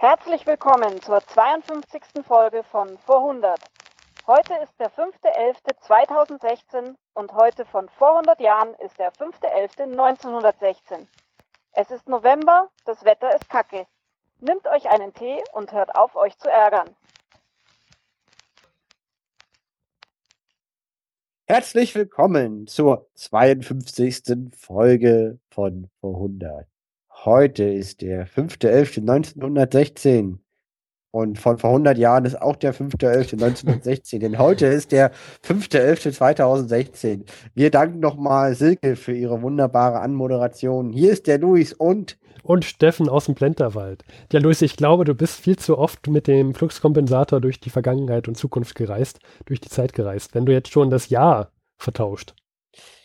Herzlich willkommen zur 52. Folge von Vor 100. Heute ist der 5.11.2016 und heute von vor 100 Jahren ist der 5.11.1916. Es ist November, das Wetter ist kacke. Nimmt euch einen Tee und hört auf, euch zu ärgern. Herzlich willkommen zur 52. Folge von Vor 100. Heute ist der 5.11.1916 und von vor 100 Jahren ist auch der 5.11.1916, denn heute ist der 5.11.2016. Wir danken nochmal Silke für ihre wunderbare Anmoderation. Hier ist der Luis und und Steffen aus dem Plenterwald. Ja, Luis, ich glaube, du bist viel zu oft mit dem Fluxkompensator durch die Vergangenheit und Zukunft gereist, durch die Zeit gereist, wenn du jetzt schon das Jahr vertauscht.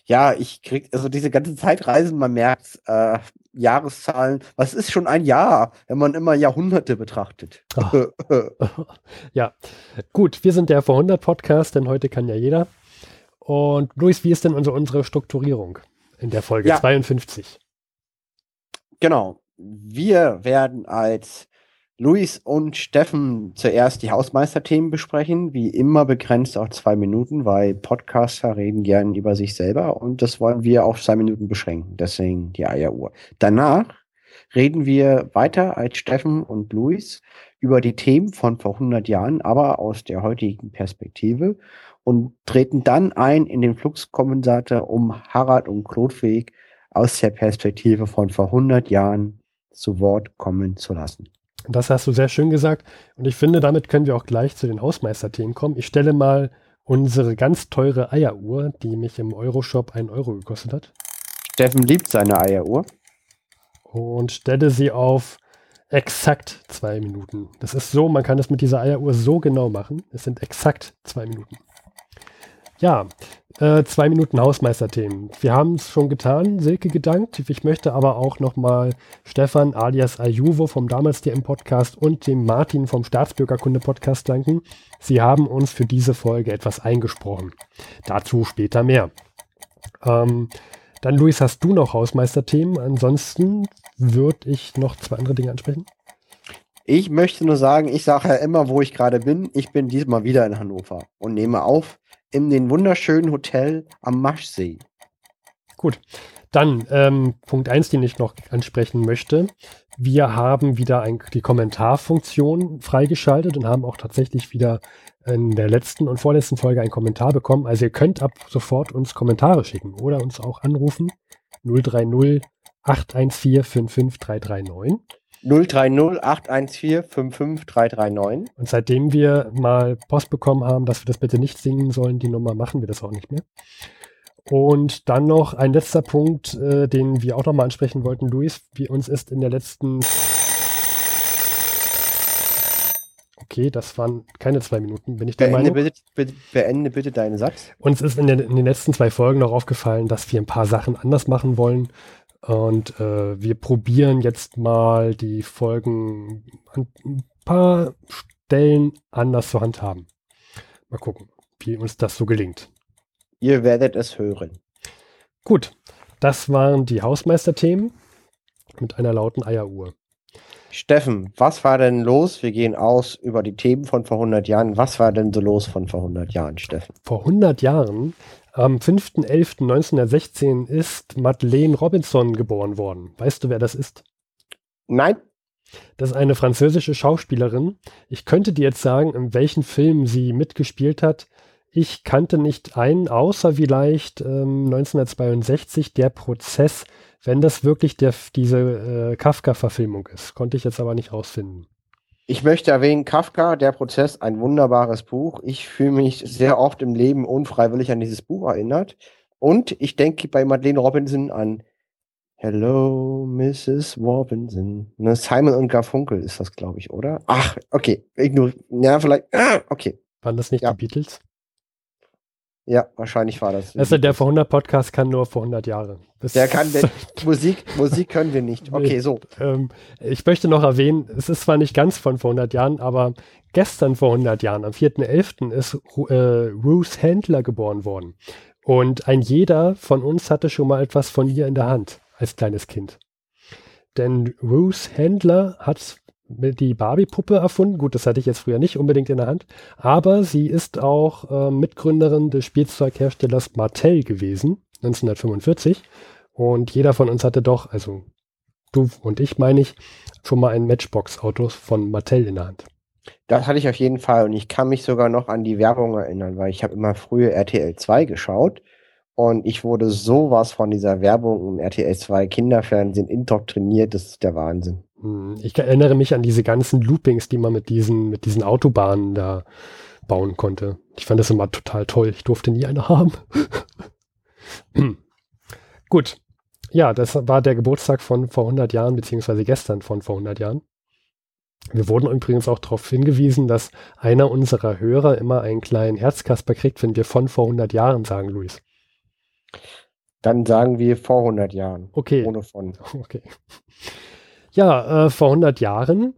Ja, ich krieg, also diese ganze Zeitreisen, man merkt, äh, Jahreszahlen, was ist schon ein Jahr, wenn man immer Jahrhunderte betrachtet? ja, gut, wir sind der Vor 100 Podcast, denn heute kann ja jeder. Und Luis, wie ist denn unsere, unsere Strukturierung in der Folge ja. 52? Genau. Wir werden als Luis und Steffen zuerst die Hausmeisterthemen besprechen, wie immer begrenzt auf zwei Minuten, weil Podcaster reden gern über sich selber und das wollen wir auf zwei Minuten beschränken, deswegen die Eieruhr. Danach reden wir weiter als Steffen und Luis über die Themen von vor 100 Jahren, aber aus der heutigen Perspektive und treten dann ein in den Fluxkompensator, um Harald und Klotweg aus der Perspektive von vor 100 Jahren zu Wort kommen zu lassen. Das hast du sehr schön gesagt. Und ich finde, damit können wir auch gleich zu den Hausmeisterthemen kommen. Ich stelle mal unsere ganz teure Eieruhr, die mich im Euroshop einen Euro gekostet hat. Steffen liebt seine Eieruhr. Und stelle sie auf exakt zwei Minuten. Das ist so, man kann es mit dieser Eieruhr so genau machen. Es sind exakt zwei Minuten. Ja, äh, zwei Minuten Hausmeisterthemen. Wir haben es schon getan, Silke gedankt. Ich möchte aber auch nochmal Stefan alias Ayuvo vom damals DM Podcast und dem Martin vom Staatsbürgerkunde Podcast danken. Sie haben uns für diese Folge etwas eingesprochen. Dazu später mehr. Ähm, dann, Luis, hast du noch Hausmeisterthemen? Ansonsten würde ich noch zwei andere Dinge ansprechen. Ich möchte nur sagen, ich sage ja immer, wo ich gerade bin. Ich bin diesmal wieder in Hannover und nehme auf in den wunderschönen Hotel am Maschsee. Gut, dann ähm, Punkt 1, den ich noch ansprechen möchte. Wir haben wieder ein, die Kommentarfunktion freigeschaltet und haben auch tatsächlich wieder in der letzten und vorletzten Folge einen Kommentar bekommen. Also ihr könnt ab sofort uns Kommentare schicken oder uns auch anrufen. 030 814 55339. 030 814 55339. Und seitdem wir mal Post bekommen haben, dass wir das bitte nicht singen sollen, die Nummer machen wir das auch nicht mehr. Und dann noch ein letzter Punkt, äh, den wir auch nochmal ansprechen wollten, Luis, wie uns ist in der letzten Okay, das waren keine zwei Minuten, bin ich der beende Meinung. Bitte, bitte, beende bitte deinen Satz. Uns ist in, der, in, den letzten zwei Folgen noch aufgefallen, dass wir ein paar Sachen anders machen wollen. Und äh, wir probieren jetzt mal die Folgen an ein paar Stellen anders zu handhaben. Mal gucken, wie uns das so gelingt. Ihr werdet es hören. Gut, das waren die Hausmeisterthemen mit einer lauten Eieruhr. Steffen, was war denn los? Wir gehen aus über die Themen von vor 100 Jahren. Was war denn so los von vor 100 Jahren, Steffen? Vor 100 Jahren am 5.11.1916 ist Madeleine Robinson geboren worden. Weißt du, wer das ist? Nein. Das ist eine französische Schauspielerin. Ich könnte dir jetzt sagen, in welchen Filmen sie mitgespielt hat. Ich kannte nicht einen, außer vielleicht ähm, 1962 der Prozess, wenn das wirklich der, diese äh, Kafka-Verfilmung ist. Konnte ich jetzt aber nicht rausfinden. Ich möchte erwähnen, Kafka, der Prozess, ein wunderbares Buch. Ich fühle mich sehr oft im Leben unfreiwillig an dieses Buch erinnert. Und ich denke bei Madeleine Robinson an Hello, Mrs. Robinson. Ne, Simon und Garfunkel ist das, glaube ich, oder? Ach, okay. Ignor ja, vielleicht. Ah, okay. Waren das nicht ja. die Beatles? Ja, wahrscheinlich war das. Also der vor 100 Podcast kann nur vor 100 Jahre. Das der kann, Musik, Musik können wir nicht. Okay, so. Ähm, ich möchte noch erwähnen, es ist zwar nicht ganz von vor 100 Jahren, aber gestern vor 100 Jahren, am 4.11. ist äh, Ruth Handler geboren worden. Und ein jeder von uns hatte schon mal etwas von ihr in der Hand als kleines Kind. Denn Ruth Handler hat die Barbie-Puppe erfunden. Gut, das hatte ich jetzt früher nicht unbedingt in der Hand. Aber sie ist auch äh, Mitgründerin des Spielzeugherstellers Mattel gewesen, 1945. Und jeder von uns hatte doch, also du und ich meine ich, schon mal ein Matchbox-Auto von Mattel in der Hand. Das hatte ich auf jeden Fall und ich kann mich sogar noch an die Werbung erinnern, weil ich habe immer früher RTL 2 geschaut und ich wurde sowas von dieser Werbung im RTL 2 Kinderfernsehen indoktriniert, das ist der Wahnsinn. Hm, ich erinnere mich an diese ganzen Loopings, die man mit diesen, mit diesen Autobahnen da bauen konnte. Ich fand das immer total toll. Ich durfte nie eine haben. Gut. Ja, das war der Geburtstag von vor 100 Jahren, beziehungsweise gestern von vor 100 Jahren. Wir wurden übrigens auch darauf hingewiesen, dass einer unserer Hörer immer einen kleinen Herzkasper kriegt, wenn wir von vor 100 Jahren sagen, Luis. Dann sagen wir vor 100 Jahren. Okay. Ohne von. Okay. Ja, äh, vor 100 Jahren,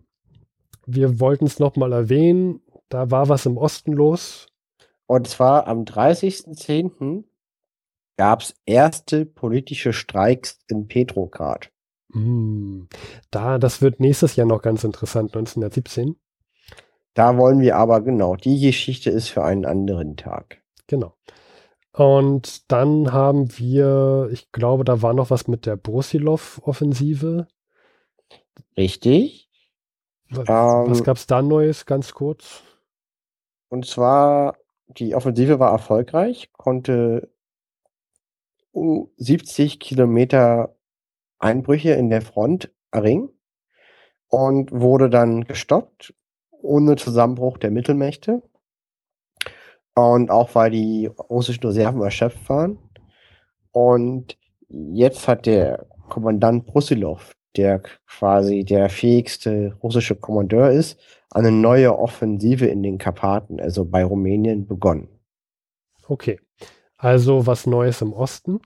wir wollten es nochmal erwähnen, da war was im Osten los. Und zwar am 30.10. gab es erste politische Streiks in Petrograd. Mm, da, das wird nächstes Jahr noch ganz interessant, 1917. Da wollen wir aber genau, die Geschichte ist für einen anderen Tag. Genau. Und dann haben wir, ich glaube, da war noch was mit der Brusilov-Offensive. Richtig. Was, ähm, was gab es da Neues, ganz kurz? Und zwar, die Offensive war erfolgreich, konnte 70 Kilometer Einbrüche in der Front erringen und wurde dann gestoppt, ohne Zusammenbruch der Mittelmächte. Und auch weil die russischen Reserven erschöpft waren. Und jetzt hat der Kommandant Brusilov, der quasi der fähigste russische Kommandeur ist, eine neue Offensive in den Karpaten, also bei Rumänien, begonnen. Okay. Also was Neues im Osten.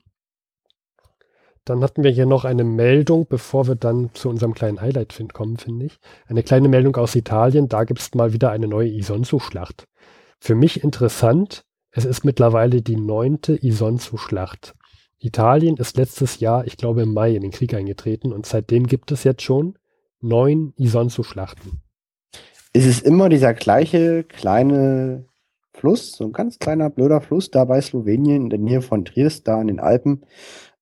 Dann hatten wir hier noch eine Meldung, bevor wir dann zu unserem kleinen Highlight kommen, finde ich. Eine kleine Meldung aus Italien. Da gibt es mal wieder eine neue Isonzo-Schlacht. Für mich interessant, es ist mittlerweile die neunte Isonzo-Schlacht. Italien ist letztes Jahr, ich glaube im Mai, in den Krieg eingetreten und seitdem gibt es jetzt schon neun Isonzo-Schlachten. Es ist immer dieser gleiche kleine Fluss, so ein ganz kleiner blöder Fluss da bei Slowenien in der Nähe von Triest, da in den Alpen.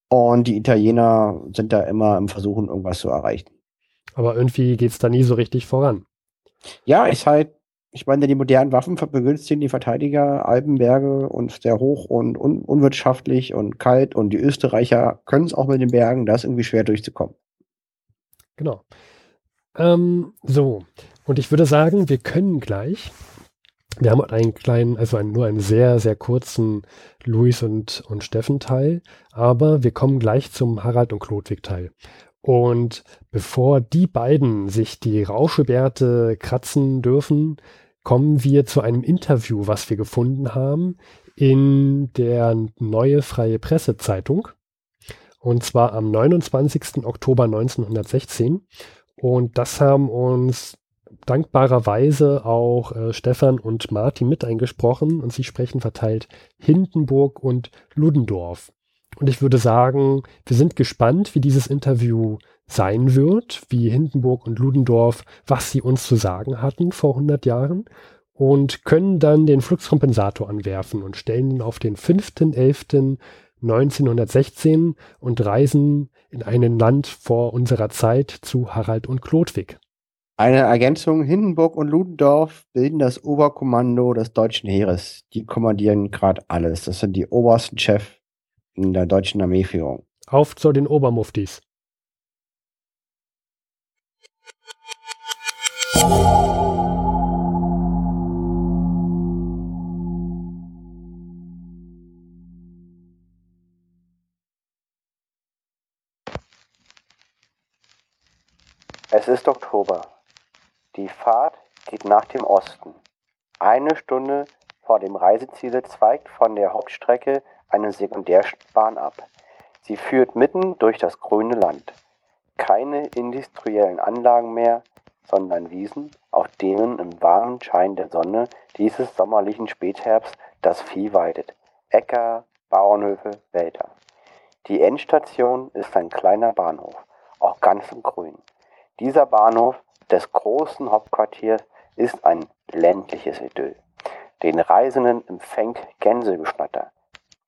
Und die Italiener sind da immer im Versuchen, irgendwas zu erreichen. Aber irgendwie geht es da nie so richtig voran. Ja, ist halt ich meine, die modernen Waffen begünstigen die Verteidiger Alpenberge und sehr hoch und un unwirtschaftlich und kalt und die Österreicher können es auch mit den Bergen, da ist irgendwie schwer durchzukommen. Genau. Ähm, so, und ich würde sagen, wir können gleich. Wir haben einen kleinen, also einen, nur einen sehr, sehr kurzen Luis und, und Steffen Teil, aber wir kommen gleich zum Harald und Klodwig Teil. Und bevor die beiden sich die Rauschebärte kratzen dürfen, kommen wir zu einem Interview, was wir gefunden haben in der Neue Freie Pressezeitung. Und zwar am 29. Oktober 1916. Und das haben uns dankbarerweise auch äh, Stefan und Martin mit eingesprochen und sie sprechen verteilt Hindenburg und Ludendorff. Und ich würde sagen, wir sind gespannt, wie dieses Interview sein wird, wie Hindenburg und Ludendorff, was sie uns zu sagen hatten vor 100 Jahren und können dann den Fluxkompensator anwerfen und stellen ihn auf den 5.11.1916 und reisen in ein Land vor unserer Zeit zu Harald und Chlodwig. Eine Ergänzung, Hindenburg und Ludendorff bilden das Oberkommando des deutschen Heeres. Die kommandieren gerade alles. Das sind die obersten Chefs in der deutschen Armeeführung. Auf zu den Obermuftis. Es ist Oktober. Die Fahrt geht nach dem Osten. Eine Stunde vor dem Reiseziel zweigt von der Hauptstrecke eine Sekundärbahn ab. Sie führt mitten durch das grüne Land. Keine industriellen Anlagen mehr, sondern Wiesen, auf denen im warmen Schein der Sonne dieses sommerlichen Spätherbst das Vieh weidet. Äcker, Bauernhöfe, Wälder. Die Endstation ist ein kleiner Bahnhof, auch ganz im Grün. Dieser Bahnhof des großen Hauptquartiers ist ein ländliches Idyll. Den Reisenden empfängt Gänsegeschnatter.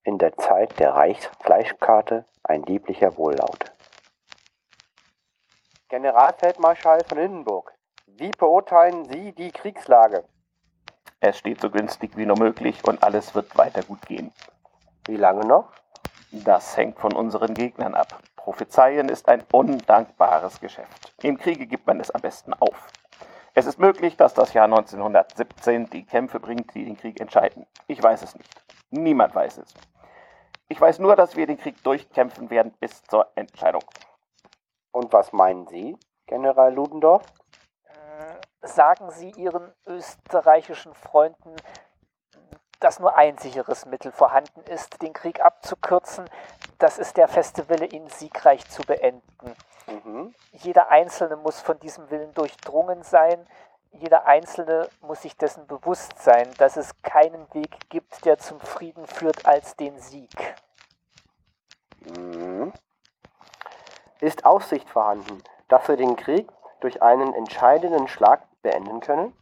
In der Zeit der Reichsfleischkarte ein lieblicher Wohllaut. Generalfeldmarschall von Hindenburg, wie beurteilen Sie die Kriegslage? Es steht so günstig wie nur möglich und alles wird weiter gut gehen. Wie lange noch? Das hängt von unseren Gegnern ab. Prophezeien ist ein undankbares Geschäft. Im Kriege gibt man es am besten auf. Es ist möglich, dass das Jahr 1917 die Kämpfe bringt, die den Krieg entscheiden. Ich weiß es nicht. Niemand weiß es. Ich weiß nur, dass wir den Krieg durchkämpfen werden bis zur Entscheidung. Und was meinen Sie, General Ludendorff? Äh, sagen Sie Ihren österreichischen Freunden, dass nur ein sicheres Mittel vorhanden ist, den Krieg abzukürzen. Das ist der feste Wille, ihn siegreich zu beenden. Mhm. Jeder Einzelne muss von diesem Willen durchdrungen sein. Jeder Einzelne muss sich dessen bewusst sein, dass es keinen Weg gibt, der zum Frieden führt, als den Sieg. Mhm. Ist Aussicht vorhanden, dass wir den Krieg durch einen entscheidenden Schlag beenden können?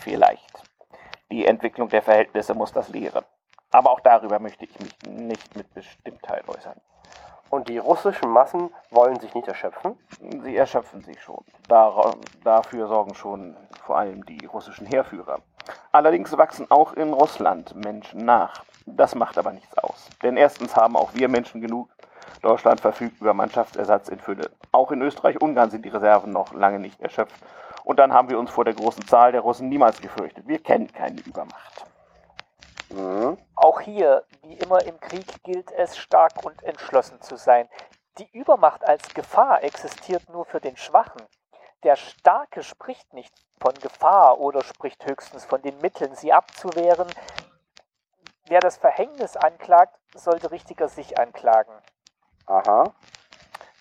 Vielleicht. Die Entwicklung der Verhältnisse muss das lehren. Aber auch darüber möchte ich mich nicht mit Bestimmtheit äußern. Und die russischen Massen wollen sich nicht erschöpfen? Sie erschöpfen sich schon. Dar dafür sorgen schon vor allem die russischen Heerführer. Allerdings wachsen auch in Russland Menschen nach. Das macht aber nichts aus. Denn erstens haben auch wir Menschen genug. Deutschland verfügt über Mannschaftsersatz in Fülle. Auch in Österreich-Ungarn sind die Reserven noch lange nicht erschöpft. Und dann haben wir uns vor der großen Zahl der Russen niemals gefürchtet. Wir kennen keine Übermacht. Mhm. Auch hier, wie immer im Krieg, gilt es, stark und entschlossen zu sein. Die Übermacht als Gefahr existiert nur für den Schwachen. Der Starke spricht nicht von Gefahr oder spricht höchstens von den Mitteln, sie abzuwehren. Wer das Verhängnis anklagt, sollte richtiger sich anklagen. Aha.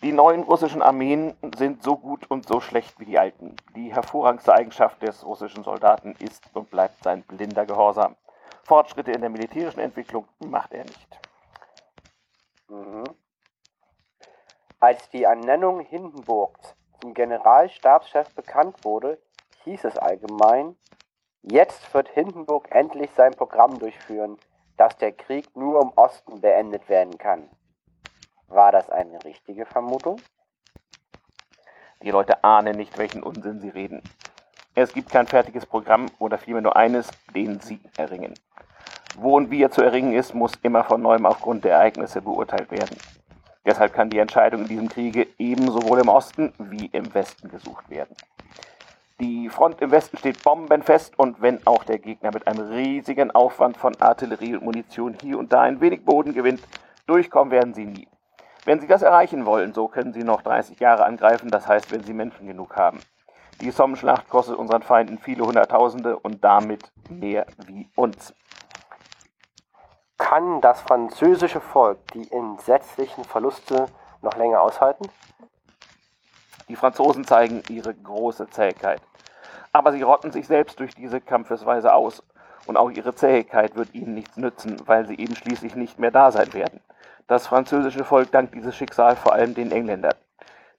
Die neuen russischen Armeen sind so gut und so schlecht wie die alten. Die hervorragendste Eigenschaft des russischen Soldaten ist und bleibt sein blinder Gehorsam. Fortschritte in der militärischen Entwicklung macht er nicht. Mhm. Als die Ernennung Hindenburgs zum Generalstabschef bekannt wurde, hieß es allgemein, jetzt wird Hindenburg endlich sein Programm durchführen, dass der Krieg nur im Osten beendet werden kann. War das eine richtige Vermutung? Die Leute ahnen nicht, welchen Unsinn sie reden. Es gibt kein fertiges Programm oder vielmehr nur eines, den sie erringen. Wo und wie er zu erringen ist, muss immer von neuem aufgrund der Ereignisse beurteilt werden. Deshalb kann die Entscheidung in diesem Kriege ebenso wohl im Osten wie im Westen gesucht werden. Die Front im Westen steht bombenfest und wenn auch der Gegner mit einem riesigen Aufwand von Artillerie und Munition hier und da ein wenig Boden gewinnt, durchkommen werden sie nie. Wenn sie das erreichen wollen, so können sie noch 30 Jahre angreifen, das heißt, wenn sie Menschen genug haben. Die Somme-Schlacht kostet unseren Feinden viele Hunderttausende und damit mehr wie uns. Kann das französische Volk die entsetzlichen Verluste noch länger aushalten? Die Franzosen zeigen ihre große Zähigkeit. Aber sie rotten sich selbst durch diese Kampfesweise aus. Und auch ihre Zähigkeit wird ihnen nichts nützen, weil sie eben schließlich nicht mehr da sein werden. Das französische Volk dankt dieses Schicksal vor allem den Engländern.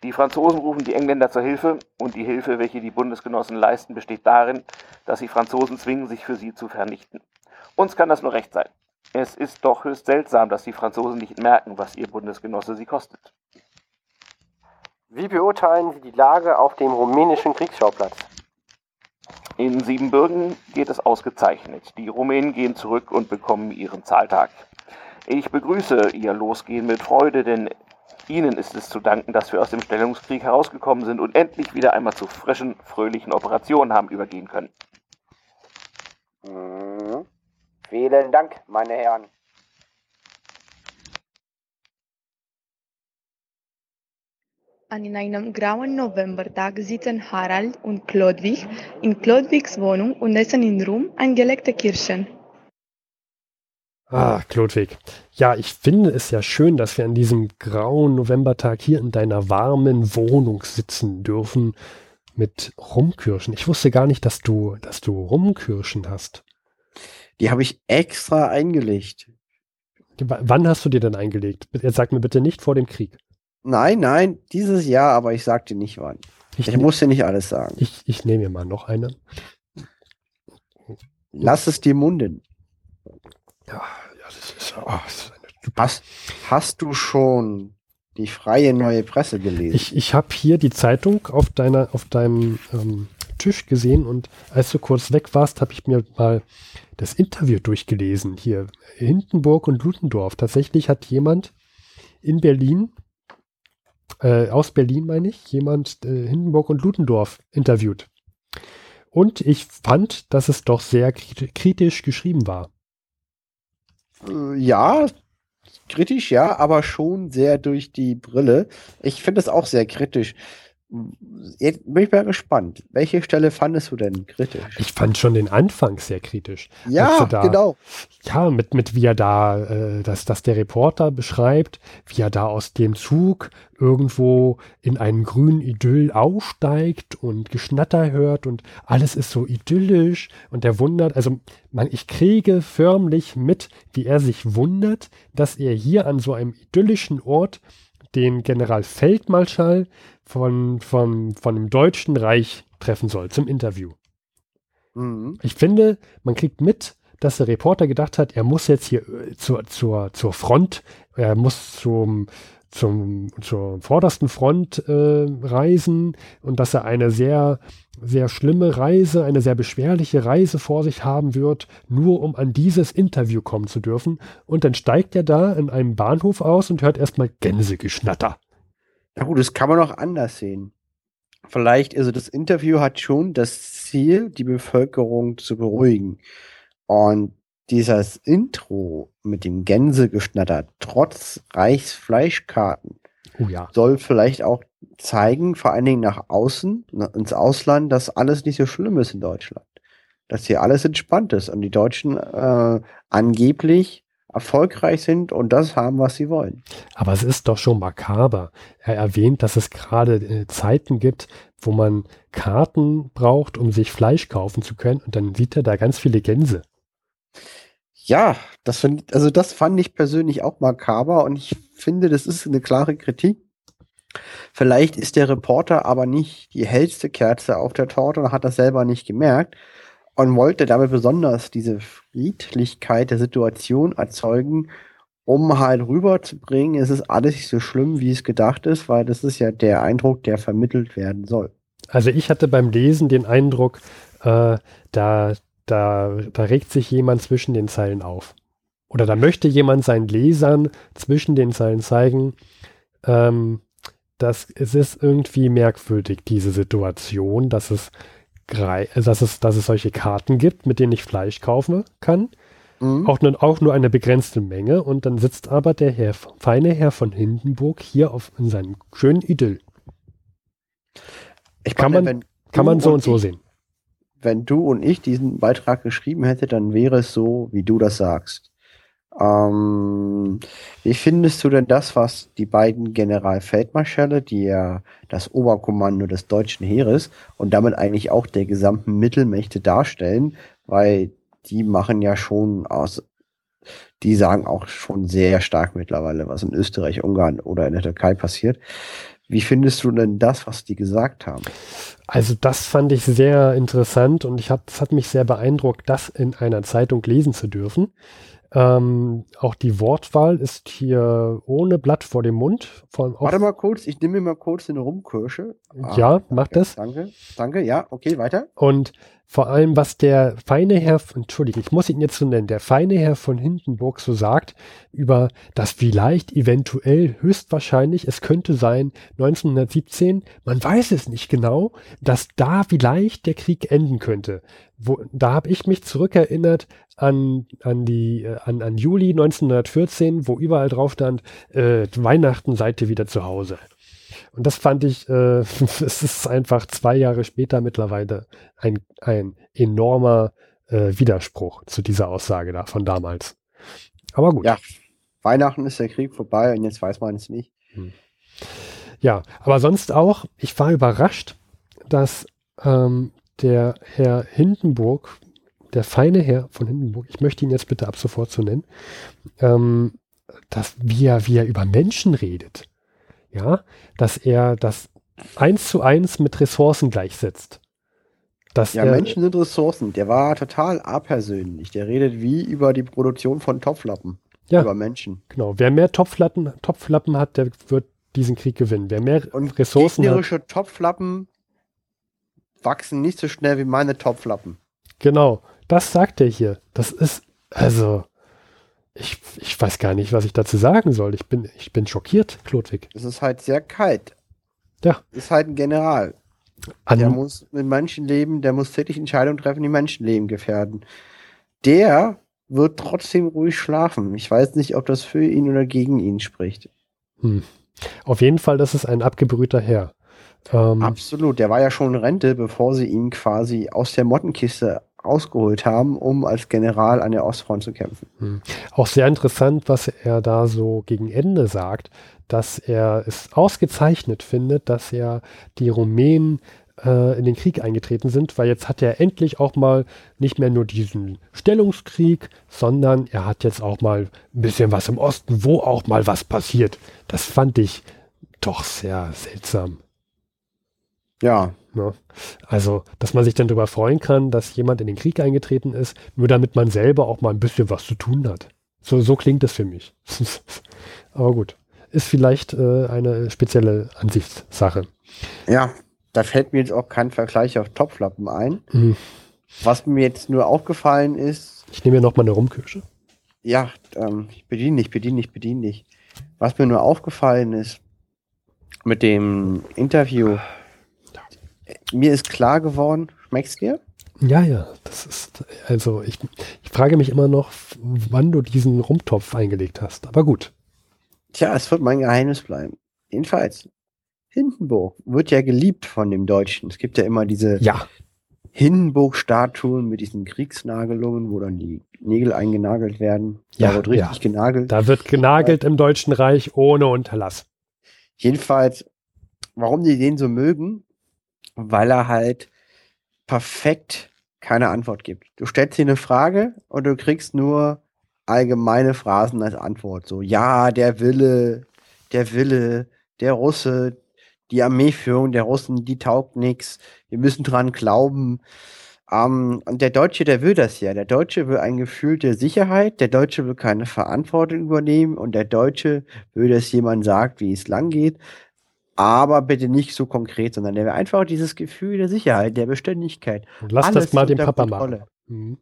Die Franzosen rufen die Engländer zur Hilfe und die Hilfe, welche die Bundesgenossen leisten, besteht darin, dass sie Franzosen zwingen, sich für sie zu vernichten. Uns kann das nur recht sein. Es ist doch höchst seltsam, dass die Franzosen nicht merken, was ihr Bundesgenosse sie kostet. Wie beurteilen Sie die Lage auf dem rumänischen Kriegsschauplatz? In Siebenbürgen geht es ausgezeichnet. Die Rumänen gehen zurück und bekommen ihren Zahltag. Ich begrüße Ihr Losgehen mit Freude, denn Ihnen ist es zu danken, dass wir aus dem Stellungskrieg herausgekommen sind und endlich wieder einmal zu frischen, fröhlichen Operationen haben übergehen können. Mhm. Vielen Dank, meine Herren. An einem grauen Novembertag sitzen Harald und Chlodwig in Chlodwigs Wohnung und essen in Rum angelegte Kirschen. Ah, Klodwig. Ja, ich finde es ja schön, dass wir an diesem grauen Novembertag hier in deiner warmen Wohnung sitzen dürfen mit Rumkirschen. Ich wusste gar nicht, dass du, dass du Rumkirschen hast. Die habe ich extra eingelegt. Wann hast du dir denn eingelegt? Jetzt sag mir bitte nicht vor dem Krieg. Nein, nein, dieses Jahr, aber ich sag dir nicht wann. Ich, Ich muss dir nicht alles sagen. ich, ich nehme mir mal noch eine. Lass es dir munden. Ja, ja das ist, oh, das ist eine Hast, hast du schon die freie neue Presse gelesen? Ich, ich habe hier die Zeitung auf deiner, auf deinem ähm, Tisch gesehen und als du kurz weg warst, habe ich mir mal das Interview durchgelesen. Hier Hindenburg und Ludendorff. Tatsächlich hat jemand in Berlin, äh, aus Berlin meine ich, jemand äh, Hindenburg und Ludendorff interviewt. Und ich fand, dass es doch sehr krit- kritisch geschrieben war. Äh, ja, kritisch, ja, aber schon sehr durch die Brille. Ich finde es auch sehr kritisch. Jetzt bin ich mal gespannt. Welche Stelle fandest du denn kritisch? Ich fand schon den Anfang sehr kritisch. ja, da- genau. Ja, mit, mit wie er da, äh, dass, dass der Reporter beschreibt, wie er da aus dem Zug irgendwo in einen grünen Idyll aussteigt und Geschnatter hört und alles ist so idyllisch und er wundert, also man, ich kriege förmlich mit, wie er sich wundert, dass er hier an so einem idyllischen Ort den Generalfeldmarschall von, von, von dem Deutschen Reich treffen soll zum Interview. Mhm. Ich finde, man kriegt mit, dass der Reporter gedacht hat, er muss jetzt hier äh, zur, zur, zur Front, er muss zum, zum, zur vordersten Front äh, reisen und dass er eine sehr, sehr schlimme Reise, eine sehr beschwerliche Reise vor sich haben wird, nur um an dieses Interview kommen zu dürfen. Und dann steigt er da in einem Bahnhof aus und hört erstmal Gänsegeschnatter. Na gut, das kann man auch anders sehen. Vielleicht, also das Interview hat schon das Ziel, die Bevölkerung zu beruhigen. Und dieses Intro mit dem Gänsegeschnatter trotz Reichsfleischkarten Oh ja. soll vielleicht auch zeigen, vor allen Dingen nach außen, ins Ausland, dass alles nicht so schlimm ist in Deutschland. Dass hier alles entspannt ist und die Deutschen äh, angeblich erfolgreich sind und das haben, was sie wollen. Aber es ist doch schon makaber. Er erwähnt, dass es gerade äh, Zeiten gibt, wo man Karten braucht, um sich Fleisch kaufen zu können. Und dann sieht er da ganz viele Gänse. Ja, das find, also das fand ich persönlich auch makaber und ich finde, das ist eine klare Kritik. Vielleicht ist der Reporter aber nicht die hellste Kerze auf der Torte und hat das selber nicht gemerkt und wollte damit besonders diese Friedlichkeit der Situation erzeugen, um halt rüberzubringen, es ist alles nicht so schlimm, wie es gedacht ist, weil das ist ja der Eindruck, der vermittelt werden soll. Also ich hatte beim Lesen den Eindruck, äh, da, da, da regt sich jemand zwischen den Zeilen auf. Oder da möchte jemand seinen Lesern zwischen den Zeilen zeigen, ähm, dass es ist irgendwie merkwürdig, diese Situation, dass es, dass es, dass es solche Karten gibt, mit denen ich Fleisch kaufen kann. Mhm. Auch nur, auch nur eine begrenzte Menge. Und dann sitzt aber der Herr, feine Herr von Hindenburg hier auf, in seinem schönen Idyll. Ich kann meine, man- Kann man so und ich so sehen. wenn du und ich diesen Beitrag geschrieben hätte, dann wäre es so, wie du das sagst. Ähm, wie findest du denn das, was die beiden Generalfeldmarschälle, die ja das Oberkommando des deutschen Heeres und damit eigentlich auch der gesamten Mittelmächte darstellen, weil die machen ja schon aus, die sagen auch schon sehr stark mittlerweile, was in Österreich, Ungarn oder in der Türkei passiert. Wie findest du denn das, was die gesagt haben? Also das fand ich sehr interessant und ich hab, das hat mich sehr beeindruckt, das in einer Zeitung lesen zu dürfen. Ähm, auch die Wortwahl ist hier ohne Blatt vor dem Mund. Warte mal kurz, ich nehme mir mal kurz eine Rumkirsche. Ja, Ah, mach danke, das. Danke, danke, ja, okay, weiter. Und vor allem, was der feine Herr, entschuldige, ich muss ihn jetzt so nennen, der feine Herr von Hindenburg so sagt, über das vielleicht, eventuell, höchstwahrscheinlich, es könnte sein, 1917, man weiß es nicht genau, dass da vielleicht der Krieg enden könnte. Wo, da habe ich mich zurückerinnert an, an, die, äh, an, an Juli 1914, wo überall drauf stand, äh, Weihnachten seid ihr wieder zu Hause. Und das fand ich, äh, es ist einfach zwei Jahre später mittlerweile ein, ein enormer äh, Widerspruch zu dieser Aussage da von damals. Aber gut. Ja, Weihnachten ist der Krieg vorbei und jetzt weiß man es nicht. Ja, aber sonst auch, ich war überrascht, dass ähm, der Herr Hindenburg, der feine Herr von Hindenburg, ich möchte ihn jetzt bitte ab sofort so nennen, ähm, dass wie er, wie er über Menschen redet. Ja, dass er das eins zu eins mit Ressourcen gleichsetzt. Dass Ja, er, Menschen sind Ressourcen. Der war total apersönlich. Der redet wie über die Produktion von Topflappen. Ja. Über Menschen. Genau, wer mehr Topflappen, Topflappen hat, der wird diesen Krieg gewinnen. Wer mehr Und Ressourcen hat, gegnerische Topflappen wachsen nicht so schnell wie meine Topflappen. genau, das sagt er hier. Das ist, also, ich, ich weiß gar nicht, was ich dazu sagen soll. Ich bin, ich bin schockiert, Klodwig. Es ist halt sehr kalt. Ja. Ist halt ein General. An, Der muss mit Menschenleben, der muss täglich Entscheidungen treffen, die Menschenleben gefährden. Der wird trotzdem ruhig schlafen. Ich weiß nicht, ob das für ihn oder gegen ihn spricht. hm. Auf jeden Fall, das ist ein abgebrühter Herr. Ähm, Absolut. Der war ja schon in Rente, bevor sie ihn quasi aus der Mottenkiste ausgeholt haben, um als General an der Ostfront zu kämpfen. Auch sehr interessant, was er da so gegen Ende sagt, dass er es ausgezeichnet findet, dass er die Rumänen äh, in den Krieg eingetreten sind, weil jetzt hat er endlich auch mal nicht mehr nur diesen Stellungskrieg, sondern er hat jetzt auch mal ein bisschen was im Osten, wo auch mal was passiert. Das fand ich doch sehr seltsam. Ja, Ne? Also, dass man sich dann darüber freuen kann, dass jemand in den Krieg eingetreten ist, nur damit man selber auch mal ein bisschen was zu tun hat. So, so klingt das für mich. Aber gut, ist vielleicht äh, eine spezielle Ansichtssache. ja. Da fällt mir jetzt auch kein Vergleich auf Topflappen ein. Hm. Was mir jetzt nur aufgefallen ist, Ich nehme mir noch mal eine Rumkirsche. ja, ähm, ich bediene dich, bediene dich, bediene dich. Was mir nur aufgefallen ist mit dem Interview, mir ist klar geworden, schmeckt's dir? Ja, ja, das ist, also ich, ich frage mich immer noch, wann du diesen Rumtopf eingelegt hast. Aber gut. Tja, es wird mein Geheimnis bleiben. Jedenfalls, Hindenburg wird ja geliebt von dem Deutschen. Es gibt ja immer diese Ja, Hindenburg-Statuen mit diesen Kriegsnagelungen, wo dann die Nägel eingenagelt werden. Ja, da wird richtig ja. genagelt. da wird genagelt im Deutschen Reich ohne Unterlass. Jedenfalls, warum die den so mögen? Weil er halt perfekt keine Antwort gibt. Du stellst hier eine Frage und du kriegst nur allgemeine Phrasen als Antwort. So, ja, der Wille, der Wille, der Russe, die Armeeführung der Russen, die taugt nix. Wir müssen dran glauben. Ähm, und der Deutsche, der will das ja. Der Deutsche will ein Gefühl der Sicherheit. Der Deutsche will keine Verantwortung übernehmen. Und der Deutsche will, dass jemand sagt, wie es lang geht. Aber bitte nicht so konkret, sondern der einfach dieses Gefühl der Sicherheit, der Beständigkeit. Und lass das mal dem Papa Kontrolle. machen. Mhm.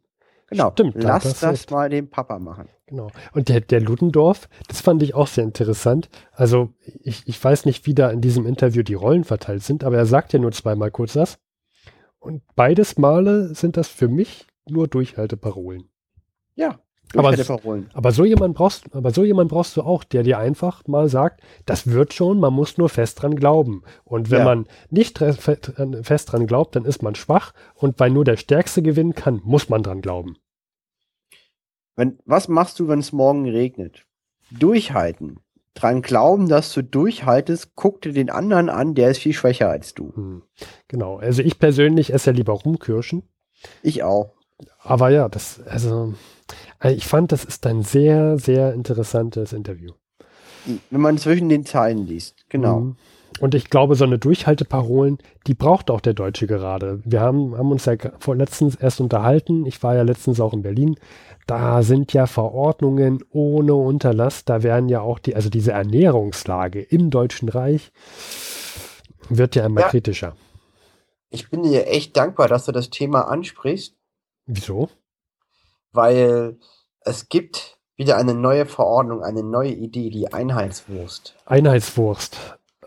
Genau. Stimmt, Lass das recht. mal dem Papa machen. Genau. Und der, der Ludendorff, das fand ich auch sehr interessant. Also ich, ich weiß nicht, wie da in diesem Interview die Rollen verteilt sind, aber er sagt ja nur zweimal kurz das. Und beides Male sind das für mich nur Durchhalteparolen. Ja. Aber Aber so jemand brauchst, aber so jemand brauchst du auch, der dir einfach mal sagt, das wird schon, man muss nur fest dran glauben. Und wenn Ja. man nicht fest dran glaubt, dann ist man schwach. Und weil nur der Stärkste gewinnen kann, muss man dran glauben. Wenn, was machst du, wenn es morgen regnet? Durchhalten. Dran glauben, dass du durchhaltest, guck dir den anderen an, der ist viel schwächer als du. Hm. Genau. Also ich persönlich esse ja lieber Rumkirschen. Ich auch. Aber ja, das, also, äh, ich fand, das ist ein sehr, sehr interessantes Interview. Wenn man zwischen den Zeilen liest. Genau. Mhm. Und ich glaube, so eine Durchhalteparolen, die braucht auch der Deutsche gerade. Wir haben, haben uns ja vor letztens erst unterhalten. Ich war ja letztens auch in Berlin. Da sind ja Verordnungen ohne Unterlass. Da werden ja auch die, also diese Ernährungslage im Deutschen Reich wird ja immer Ja. kritischer. Ich bin dir echt dankbar, dass du das Thema ansprichst, Wieso? weil es gibt wieder eine neue Verordnung, eine neue Idee, die Einheitswurst. Einheitswurst.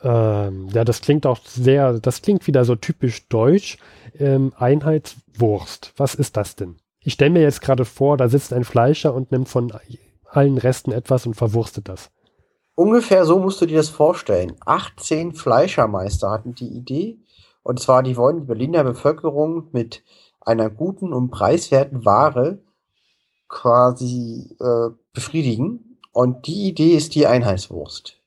Ähm, ja, das klingt auch sehr, das klingt wieder so typisch deutsch. Ähm, Einheitswurst. Was ist das denn? Ich stelle mir jetzt gerade vor, da sitzt ein Fleischer und nimmt von allen Resten etwas und verwurstet das. Ungefähr so musst du dir das vorstellen. 18 Fleischermeister hatten die Idee. Und zwar, die wollen die Berliner Bevölkerung mit einer guten und preiswerten Ware quasi äh, befriedigen. Und die Idee ist die Einheitswurst.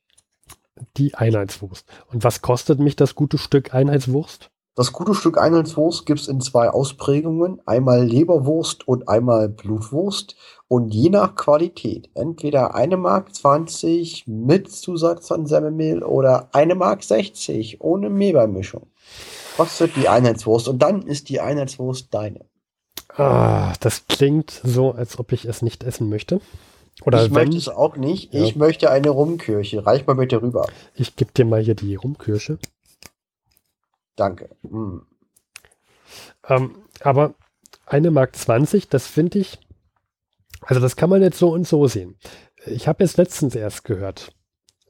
Die Einheitswurst. Und was kostet mich das gute Stück Einheitswurst? Das gute Stück Einheitswurst gibt's in zwei Ausprägungen. Einmal Leberwurst und einmal Blutwurst. Und je nach Qualität. Entweder eine Mark 20 mit Zusatz von Semmelmehl oder eine Mark 60 ohne Mehlbeimischung. Kostet die Einheitswurst. Und dann ist die Einheitswurst deine. Ah, das klingt so, als ob ich es nicht essen möchte. Oder ich wenn, möchte es auch nicht. Ja. Ich möchte eine Rumkirche. Reich mal bitte rüber. ich gebe dir mal hier die Rumkirsche. Danke. Hm. Ähm, aber eine Mark 20, das finde ich, also das kann man jetzt so und so sehen. Ich habe jetzt letztens erst gehört,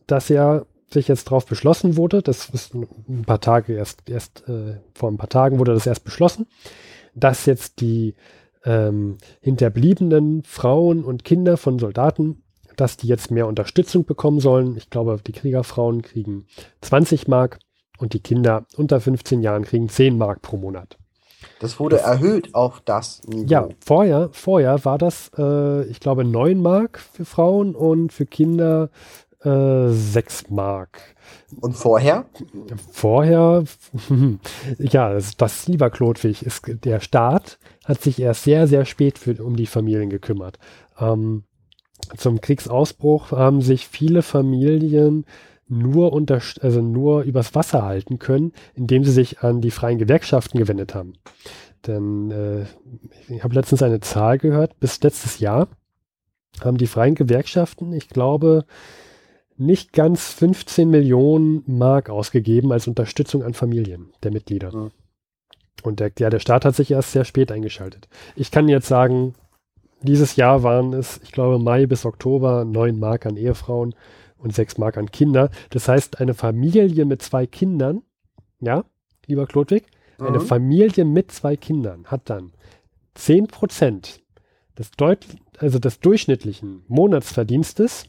dass ja sich jetzt darauf beschlossen wurde, das ist ein paar Tage erst, erst äh, vor ein paar Tagen wurde das erst beschlossen, dass jetzt die ähm, hinterbliebenen Frauen und Kinder von Soldaten, dass die jetzt mehr Unterstützung bekommen sollen. Ich glaube, die Kriegerfrauen kriegen 20 Mark und die Kinder unter 15 Jahren kriegen 10 Mark pro Monat. Das wurde erhöht auf das Niveau. Ja, vorher, vorher war das, äh, ich glaube, 9 Mark für Frauen und für Kinder äh, 6 Mark. Und vorher? Vorher, ja, das, das lieber Klotwig, ist, der Staat hat sich erst sehr, sehr spät für, um die Familien gekümmert. Ähm, zum Kriegsausbruch haben sich viele Familien nur unter, also nur übers Wasser halten können, indem sie sich an die freien Gewerkschaften gewendet haben. Denn äh, ich habe letztens eine Zahl gehört, bis letztes Jahr haben die freien Gewerkschaften, ich glaube, nicht ganz 15 Millionen Mark ausgegeben als Unterstützung an Familien der Mitglieder. Mhm. Und der, ja, der Staat hat sich erst sehr spät eingeschaltet. Ich kann jetzt sagen, dieses Jahr waren es, ich glaube, Mai bis Oktober 9 Mark an Ehefrauen und 6 Mark an Kinder. Das heißt, eine Familie mit zwei Kindern, ja, lieber Klodwig, eine Mhm. Familie mit zwei Kindern hat dann 10 Prozent des, Deut also des durchschnittlichen Monatsverdienstes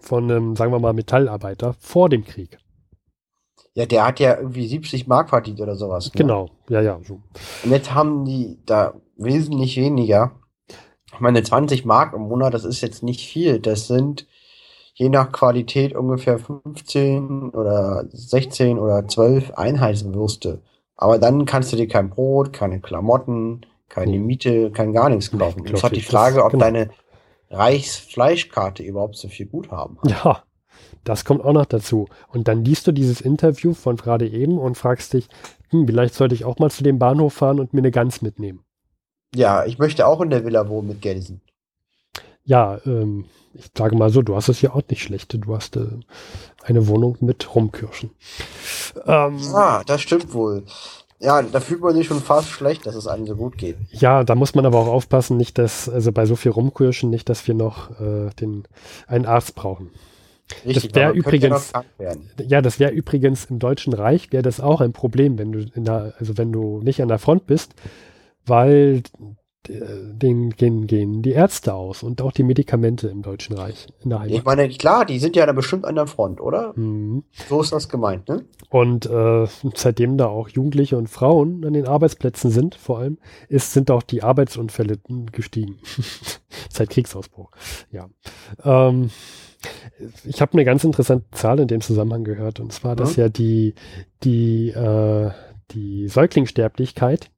von einem, sagen wir mal, Metallarbeiter vor dem Krieg. Ja, der hat ja irgendwie 70 Mark verdient oder sowas. Ne? Genau, ja, ja. So. Und jetzt haben die da wesentlich weniger. Ich meine, 20 Mark im Monat, das ist jetzt nicht viel. Das sind je nach Qualität ungefähr 15 oder 16 oder 12 Einheitswürste. Aber dann kannst du dir kein Brot, keine Klamotten, keine. Miete, kein gar nichts kaufen. Jetzt hat die Frage, ob genau. deine Reichsfleischkarte überhaupt so viel Guthaben hat. Ja, das kommt auch noch dazu. Und dann liest du dieses Interview von gerade eben und fragst dich, hm, vielleicht sollte ich auch mal zu dem Bahnhof fahren und mir eine Gans mitnehmen. Ja, ich möchte auch in der Villa wohnen mit Gelsen. Ja, ähm, ich sage mal so, du hast es ja auch nicht schlecht. Du hast äh, eine Wohnung mit Rumkirschen. Ähm, Ah, das stimmt wohl. Ja, da fühlt man sich schon fast schlecht, dass es einem so gut geht. Ja, da muss man aber auch aufpassen, nicht dass, also bei so viel Rumkirschen, nicht, dass wir noch äh, den, einen Arzt brauchen. Richtig, wär aber man könnte ja übrigens- werden. Ja, das wäre übrigens im Deutschen Reich, wäre das auch ein Problem, wenn du in der, also wenn du nicht an der Front bist, weil äh, den gehen, gehen die Ärzte aus und auch die Medikamente im Deutschen Reich in der Ich meine, klar, die sind ja da bestimmt an der Front, oder? Mhm. So ist das gemeint, ne? Und äh, seitdem da auch Jugendliche und Frauen an den Arbeitsplätzen sind, vor allem, ist, sind auch die Arbeitsunfälle gestiegen. Seit Kriegsausbruch. Ja. Ähm, ich habe eine ganz interessante Zahl in dem Zusammenhang gehört, und zwar, dass Mhm. ja die, die, äh, die Säuglingssterblichkeit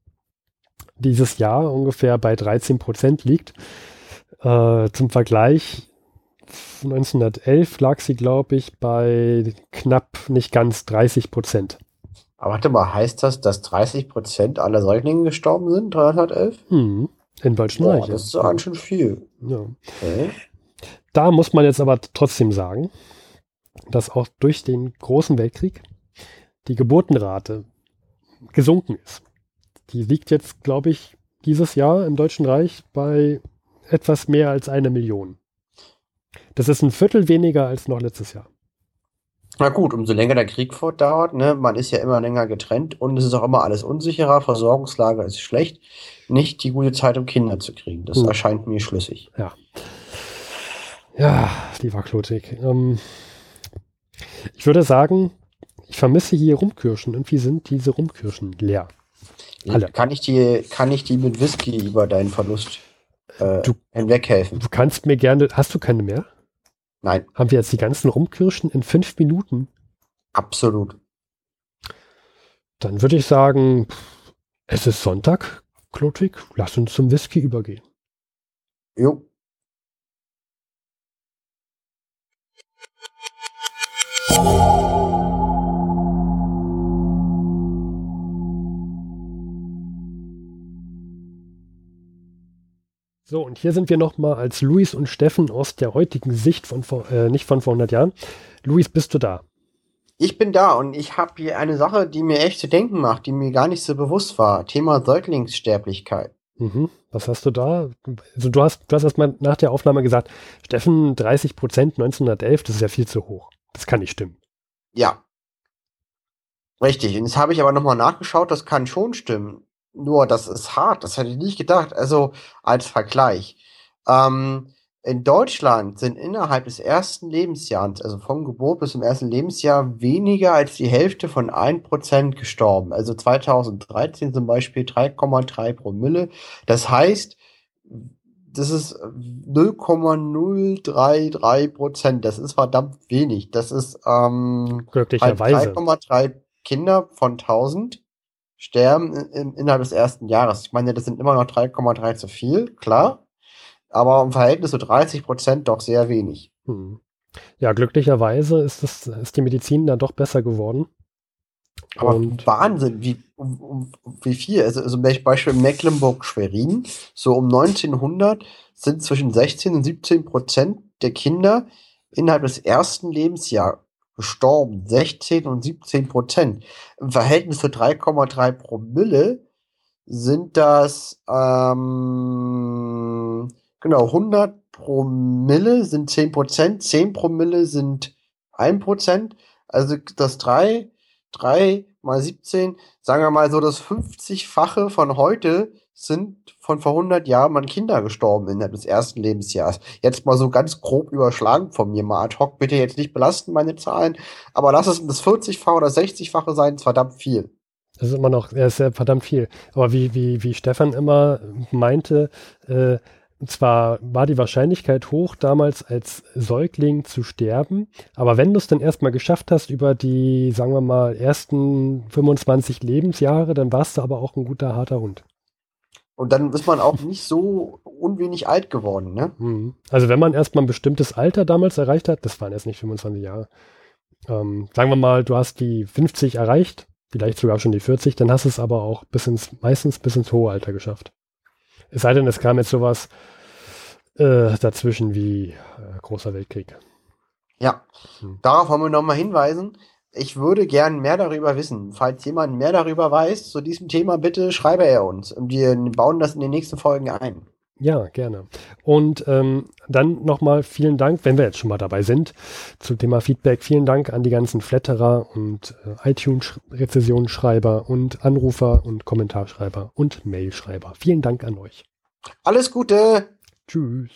dieses Jahr ungefähr bei 13 Prozent liegt. Äh, zum Vergleich 1911 lag sie, glaube ich, bei knapp nicht ganz 30 Prozent. Aber warte mal, heißt das, dass 30 Prozent aller Säuglinge gestorben sind, 311? Hm, Boah, Reich. das ist ja. so ganz schön viel. ja. Okay. Da muss man jetzt aber trotzdem sagen, dass auch durch den Großen Weltkrieg die Geburtenrate gesunken ist. Die liegt jetzt, glaube ich, dieses Jahr im Deutschen Reich bei etwas mehr als eine Million. Das ist ein Viertel weniger als noch letztes Jahr. Na gut, umso länger der Krieg fortdauert, ne, man ist ja immer länger getrennt und es ist auch immer alles unsicherer, Versorgungslage ist schlecht, nicht die gute Zeit, um Kinder zu kriegen. Das Hm. erscheint mir schlüssig. Ja, lieber Klotik. Ähm, ich würde sagen, ich vermisse hier Rumkirschen. Irgendwie sind diese Rumkirschen leer. Alle. Kann ich dir, kann ich dir mit Whisky über deinen Verlust äh, Du- hinweghelfen? Du kannst mir gerne. Hast du keine mehr? Nein, Haben wir jetzt die ganzen Rumkirschen in fünf Minuten? absolut. Dann würde ich sagen, es ist Sonntag, Klotwig, lass uns zum Whisky übergehen. Jo. So, und hier sind wir nochmal als Luis und Steffen aus der heutigen Sicht von vor, äh, nicht von vor 100 Jahren. Luis, bist du da? Ich bin da und ich habe hier eine Sache, die mir echt zu denken macht, die mir gar nicht so bewusst war. Thema Säuglingssterblichkeit. Mhm. Was hast du da? Also du hast, du hast erstmal nach der Aufnahme gesagt, Steffen, 30 Prozent 1911, das ist ja viel zu hoch. Das kann nicht stimmen. Ja. Richtig. Und jetzt habe ich aber nochmal nachgeschaut, das kann schon stimmen. Nur, das ist hart, das hätte ich nicht gedacht. Also als Vergleich. Ähm, in Deutschland sind innerhalb des ersten Lebensjahres, also von Geburt bis zum ersten Lebensjahr, weniger als die Hälfte von 1% gestorben. Also 2013 zum Beispiel 3,3 Promille. Das heißt, das ist 0,033 Prozent. Das ist verdammt wenig. Das ist ähm, glücklicherweise 3,3 Kinder von 1000 sterben in, innerhalb des ersten Jahres. Ich meine, das sind immer noch 3,3 zu viel, klar aber im Verhältnis zu 30 Prozent doch sehr wenig. Hm. Ja, glücklicherweise ist, das, ist die Medizin dann doch besser geworden. Aber und Wahnsinn, wie, um, um, wie viel? Also, also Beispiel Mecklenburg-Schwerin, so um 1900 sind zwischen 16 und 17 Prozent der Kinder innerhalb des ersten Lebensjahres gestorben. 16 und 17 Prozent. Im Verhältnis zu 3,3 Promille sind das ähm, Genau, 100 Promille sind 10 Prozent, 10 Promille sind 1 Prozent. Also das 3, 3 mal 17, sagen wir mal so, das 50-fache von heute sind von vor 100 Jahren an Kinder gestorben innerhalb des ersten Lebensjahres. Jetzt mal so ganz grob überschlagen von mir, mal ad hoc, bitte jetzt nicht belasten meine Zahlen, aber lass es das 40-fache oder 60-fache sein, ist verdammt viel. Das ist immer noch, er ist ja verdammt viel. Aber wie, wie, wie Stefan immer meinte, äh, zwar war die Wahrscheinlichkeit hoch, damals als Säugling zu sterben. Aber wenn du es dann erstmal geschafft hast über die, sagen wir mal, ersten 25 Lebensjahre, dann warst du aber auch ein guter, harter Hund. Und dann ist man auch nicht so unwenig alt geworden, ne? Mhm. Also wenn man erstmal ein bestimmtes Alter damals erreicht hat, das waren erst nicht 25 Jahre. Ähm, sagen wir mal, du hast die 50 erreicht, vielleicht sogar schon die 40, dann hast du es aber auch bis ins, meistens bis ins hohe Alter geschafft. Es sei denn, es kam jetzt sowas äh, dazwischen wie äh, Großer Weltkrieg. Ja, hm. darauf wollen wir nochmal hinweisen. Ich würde gern mehr darüber wissen. Falls jemand mehr darüber weiß zu diesem Thema, bitte schreibe er uns. Und wir bauen das in den nächsten Folgen ein. Ja, gerne. Und ähm, dann nochmal vielen Dank, wenn wir jetzt schon mal dabei sind, zum Thema Feedback. Vielen Dank an die ganzen Flatterer und äh, iTunes-Rezessionsschreiber und Anrufer und Kommentarschreiber und Mailschreiber. Vielen Dank an euch. Alles Gute. Tschüss.